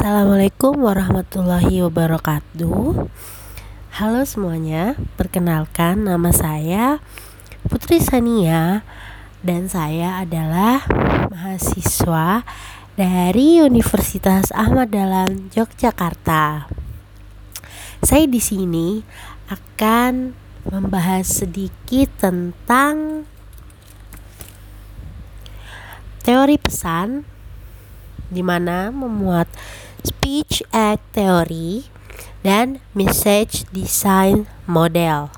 Assalamualaikum warahmatullahi wabarakatuh. Halo semuanya, perkenalkan nama saya Putri Sania dan saya adalah mahasiswa dari Universitas Ahmad Dahlan Yogyakarta. Saya di sini akan membahas sedikit tentang teori pesan di mana memuat speech act theory dan message design model.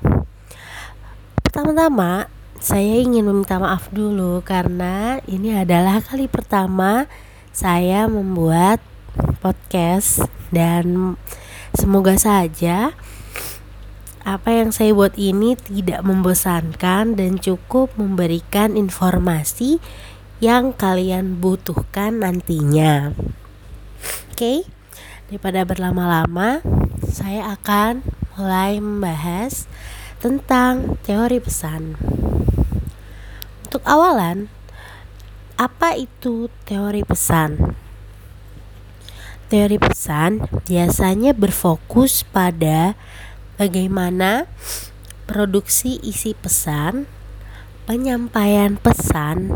Pertama-tama, saya ingin meminta maaf dulu karena ini adalah kali pertama saya membuat podcast dan semoga saja apa yang saya buat ini tidak membosankan dan cukup memberikan informasi yang kalian butuhkan nantinya. Oke, daripada berlama-lama, saya akan mulai membahas tentang teori pesan. Untuk awalan, apa itu teori pesan? Teori pesan biasanya berfokus pada bagaimana produksi isi pesan, penyampaian pesan,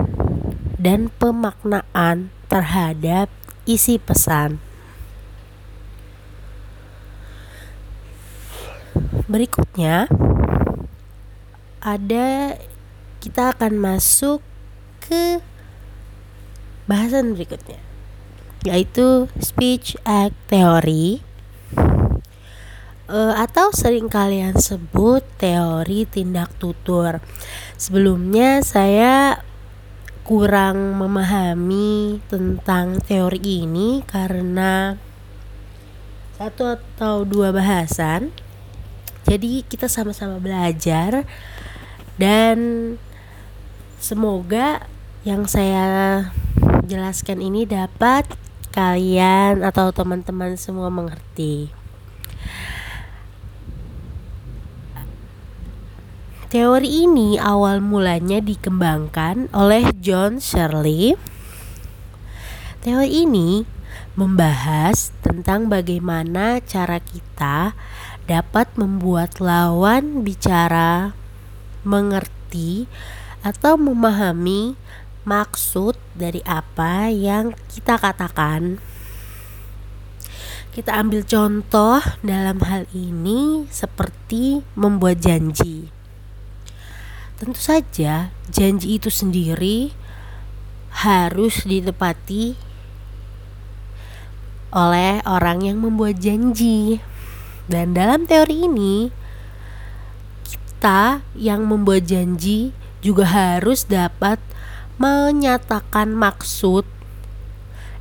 dan pemaknaan terhadap isi pesan. Berikutnya ada kita akan masuk ke bahasan berikutnya yaitu speech act theory uh, atau sering kalian sebut teori tindak tutur. Sebelumnya saya kurang memahami tentang teori ini karena satu atau dua bahasan. Jadi kita sama-sama belajar dan semoga yang saya jelaskan ini dapat kalian atau teman-teman semua mengerti. Teori ini awal mulanya dikembangkan oleh John Shirley. Teori ini membahas tentang bagaimana cara kita dapat membuat lawan bicara mengerti atau memahami maksud dari apa yang kita katakan. Kita ambil contoh dalam hal ini seperti membuat janji. Tentu saja janji itu sendiri harus ditepati oleh orang yang membuat janji. Dan dalam teori ini kita yang membuat janji juga harus dapat menyatakan maksud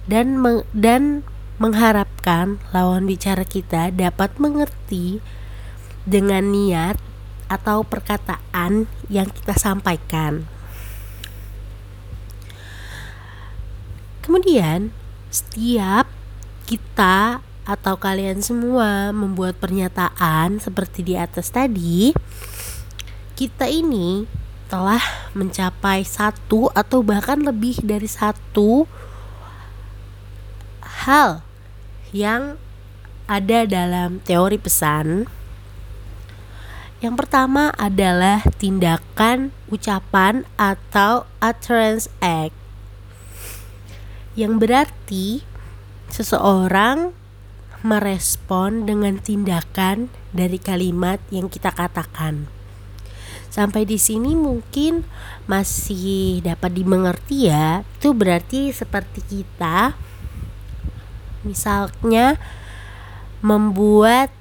dan meng dan mengharapkan lawan bicara kita dapat mengerti dengan niat atau perkataan yang kita sampaikan. Kemudian, setiap kita atau kalian semua membuat pernyataan seperti di atas tadi, kita ini telah mencapai satu atau bahkan lebih dari satu hal yang ada dalam teori pesan yang pertama adalah tindakan, ucapan, atau utterance act. Yang berarti seseorang merespon dengan tindakan dari kalimat yang kita katakan. Sampai di sini mungkin masih dapat dimengerti ya. Itu berarti seperti kita misalnya membuat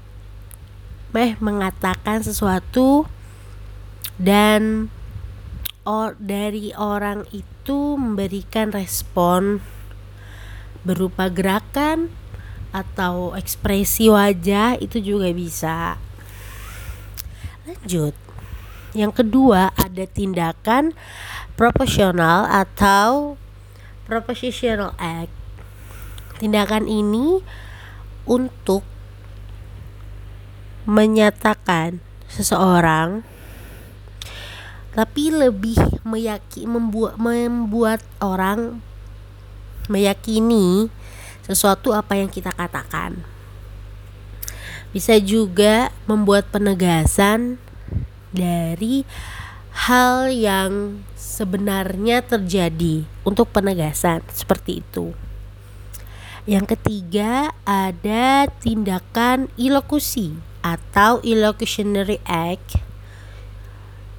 meh mengatakan sesuatu dan or, dari orang itu memberikan respon berupa gerakan atau ekspresi wajah itu juga bisa. Lanjut. Yang kedua ada tindakan proporsional atau propositional act. Tindakan ini untuk menyatakan seseorang tapi lebih meyaki membuat membuat orang meyakini sesuatu apa yang kita katakan. Bisa juga membuat penegasan dari hal yang sebenarnya terjadi untuk penegasan seperti itu. Yang ketiga ada tindakan ilokusi atau illocutionary act.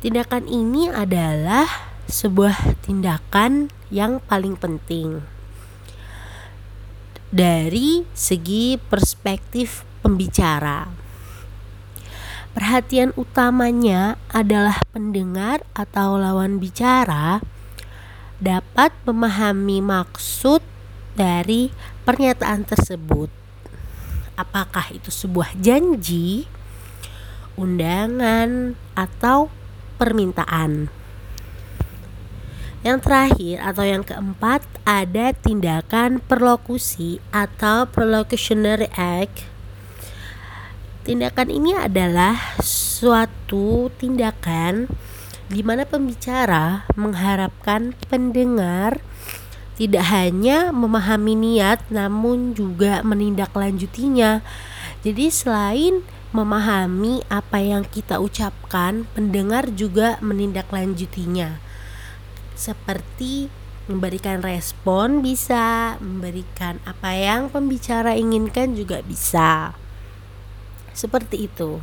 Tindakan ini adalah sebuah tindakan yang paling penting dari segi perspektif pembicara. Perhatian utamanya adalah pendengar atau lawan bicara dapat memahami maksud dari pernyataan tersebut. Apakah itu sebuah janji, undangan, atau permintaan? Yang terakhir atau yang keempat ada tindakan perlokusi atau perlocutionary act Tindakan ini adalah suatu tindakan di mana pembicara mengharapkan pendengar tidak hanya memahami niat namun juga menindaklanjutinya. Jadi selain memahami apa yang kita ucapkan, pendengar juga menindaklanjutinya. Seperti memberikan respon bisa, memberikan apa yang pembicara inginkan juga bisa. Seperti itu.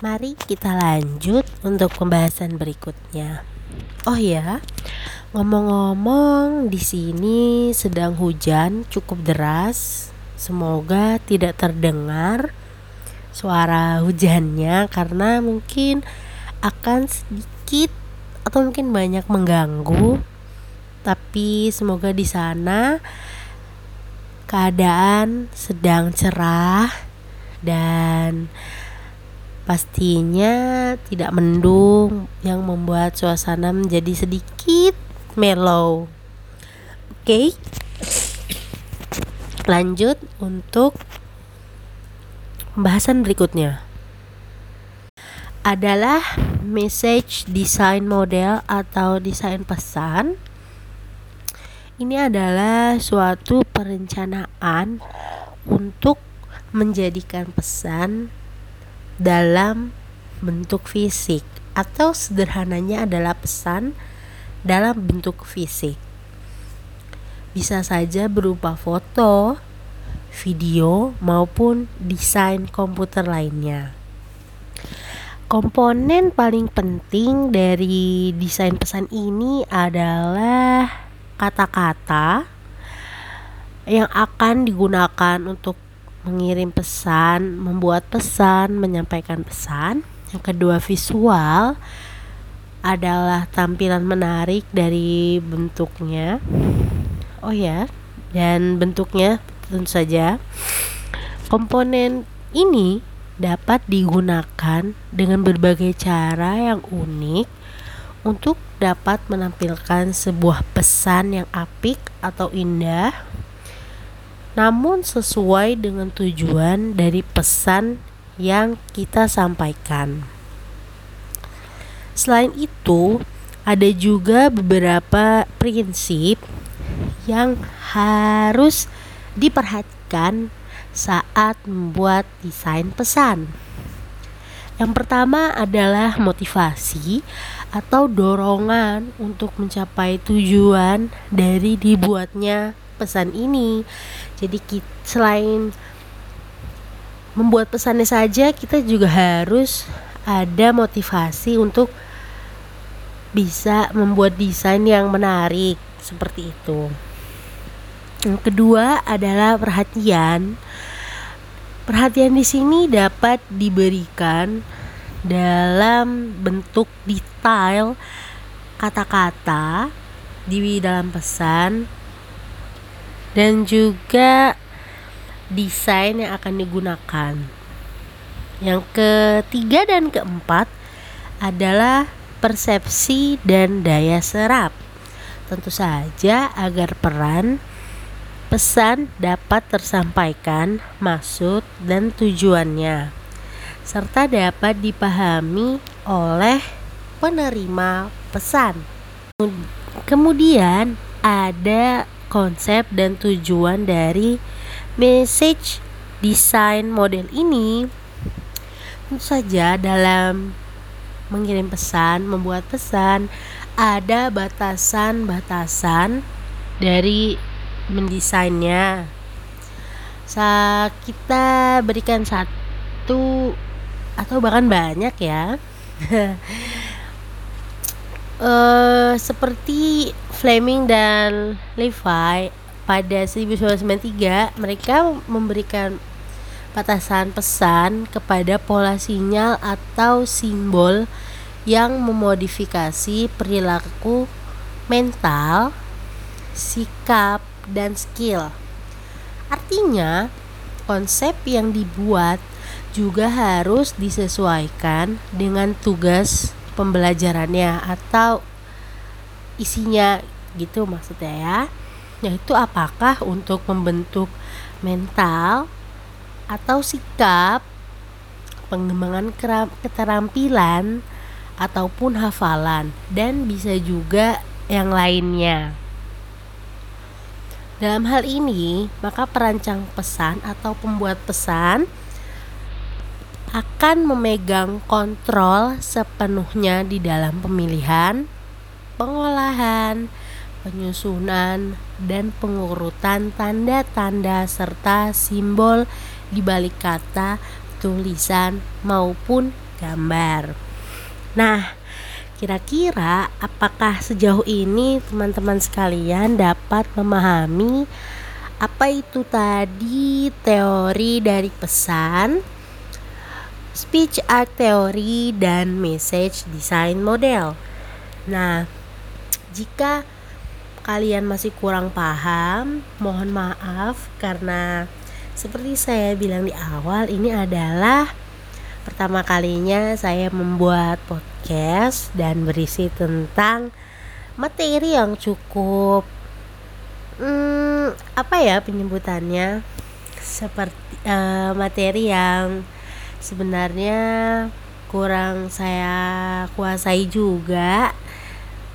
Mari kita lanjut untuk pembahasan berikutnya. Oh ya, ngomong-ngomong di sini sedang hujan cukup deras. Semoga tidak terdengar suara hujannya karena mungkin akan sedikit atau mungkin banyak mengganggu. Tapi semoga di sana keadaan sedang cerah dan pastinya tidak mendung yang membuat suasana menjadi sedikit mellow. Oke. Okay? Lanjut untuk pembahasan berikutnya adalah message design model atau desain pesan ini adalah suatu perencanaan untuk menjadikan pesan dalam bentuk fisik atau sederhananya adalah pesan dalam bentuk fisik. Bisa saja berupa foto, video, maupun desain komputer lainnya. Komponen paling penting dari desain pesan ini adalah kata-kata yang akan digunakan untuk mengirim pesan, membuat pesan, menyampaikan pesan. Yang kedua, visual adalah tampilan menarik dari bentuknya. Oh ya, dan bentuknya tentu saja. Komponen ini dapat digunakan dengan berbagai cara yang unik untuk dapat menampilkan sebuah pesan yang apik atau indah namun sesuai dengan tujuan dari pesan yang kita sampaikan. Selain itu, ada juga beberapa prinsip yang harus diperhatikan saat membuat desain pesan. Yang pertama adalah motivasi atau dorongan untuk mencapai tujuan dari dibuatnya pesan ini. Jadi selain membuat pesannya saja, kita juga harus ada motivasi untuk bisa membuat desain yang menarik seperti itu. Yang kedua adalah perhatian. Perhatian di sini dapat diberikan dalam bentuk detail kata-kata di dalam pesan dan juga desain yang akan digunakan. Yang ketiga dan keempat adalah persepsi dan daya serap. Tentu saja agar peran pesan dapat tersampaikan maksud dan tujuannya serta dapat dipahami oleh penerima pesan. Kemudian, ada konsep dan tujuan dari message design model ini tentu saja dalam mengirim pesan, membuat pesan ada batasan-batasan dari mendesainnya. Sa kita berikan satu atau bahkan banyak ya. uh, seperti Fleming dan Levi pada 1993 mereka memberikan batasan pesan kepada pola sinyal atau simbol yang memodifikasi perilaku mental, sikap, dan skill. Artinya, konsep yang dibuat juga harus disesuaikan dengan tugas pembelajarannya atau isinya gitu maksudnya ya. Yaitu apakah untuk membentuk mental atau sikap, pengembangan keterampilan, ataupun hafalan, dan bisa juga yang lainnya. Dalam hal ini, maka perancang pesan atau pembuat pesan akan memegang kontrol sepenuhnya di dalam pemilihan, pengolahan, penyusunan, dan pengurutan tanda-tanda serta simbol di balik kata, tulisan, maupun gambar. Nah, kira-kira apakah sejauh ini teman-teman sekalian dapat memahami apa itu tadi teori dari pesan, speech art theory, dan message design model? Nah, jika kalian masih kurang paham, mohon maaf karena seperti saya bilang di awal, ini adalah pertama kalinya saya membuat podcast dan berisi tentang materi yang cukup hmm, apa ya penyebutannya seperti uh, materi yang sebenarnya kurang saya kuasai juga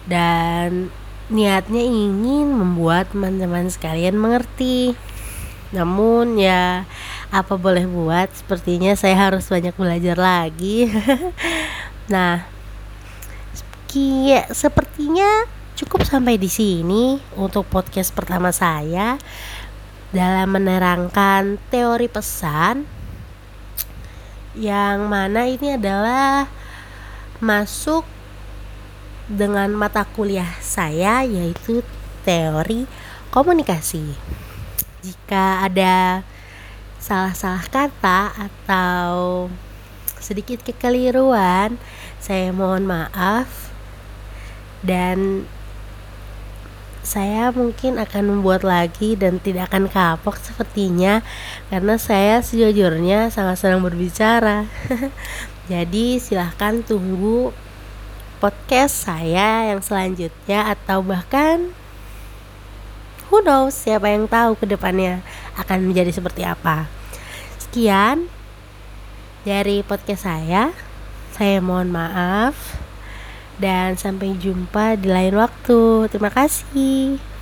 dan niatnya ingin membuat teman-teman sekalian mengerti. Namun ya apa boleh buat? Sepertinya saya harus banyak belajar lagi. Nah sepertinya cukup sampai di sini untuk podcast pertama saya dalam menerangkan teori pesan yang mana ini adalah masuk dengan mata kuliah saya yaitu teori komunikasi. Jika ada salah-salah kata atau sedikit kekeliruan, saya mohon maaf dan saya mungkin akan membuat lagi dan tidak akan kapok sepertinya karena saya sejujurnya sangat senang berbicara. Jadi silahkan tunggu podcast saya yang selanjutnya atau bahkan who knows siapa yang tahu ke depannya akan menjadi seperti apa. Sekian dari podcast saya. Saya mohon maaf. Dan sampai jumpa di lain waktu. Terima kasih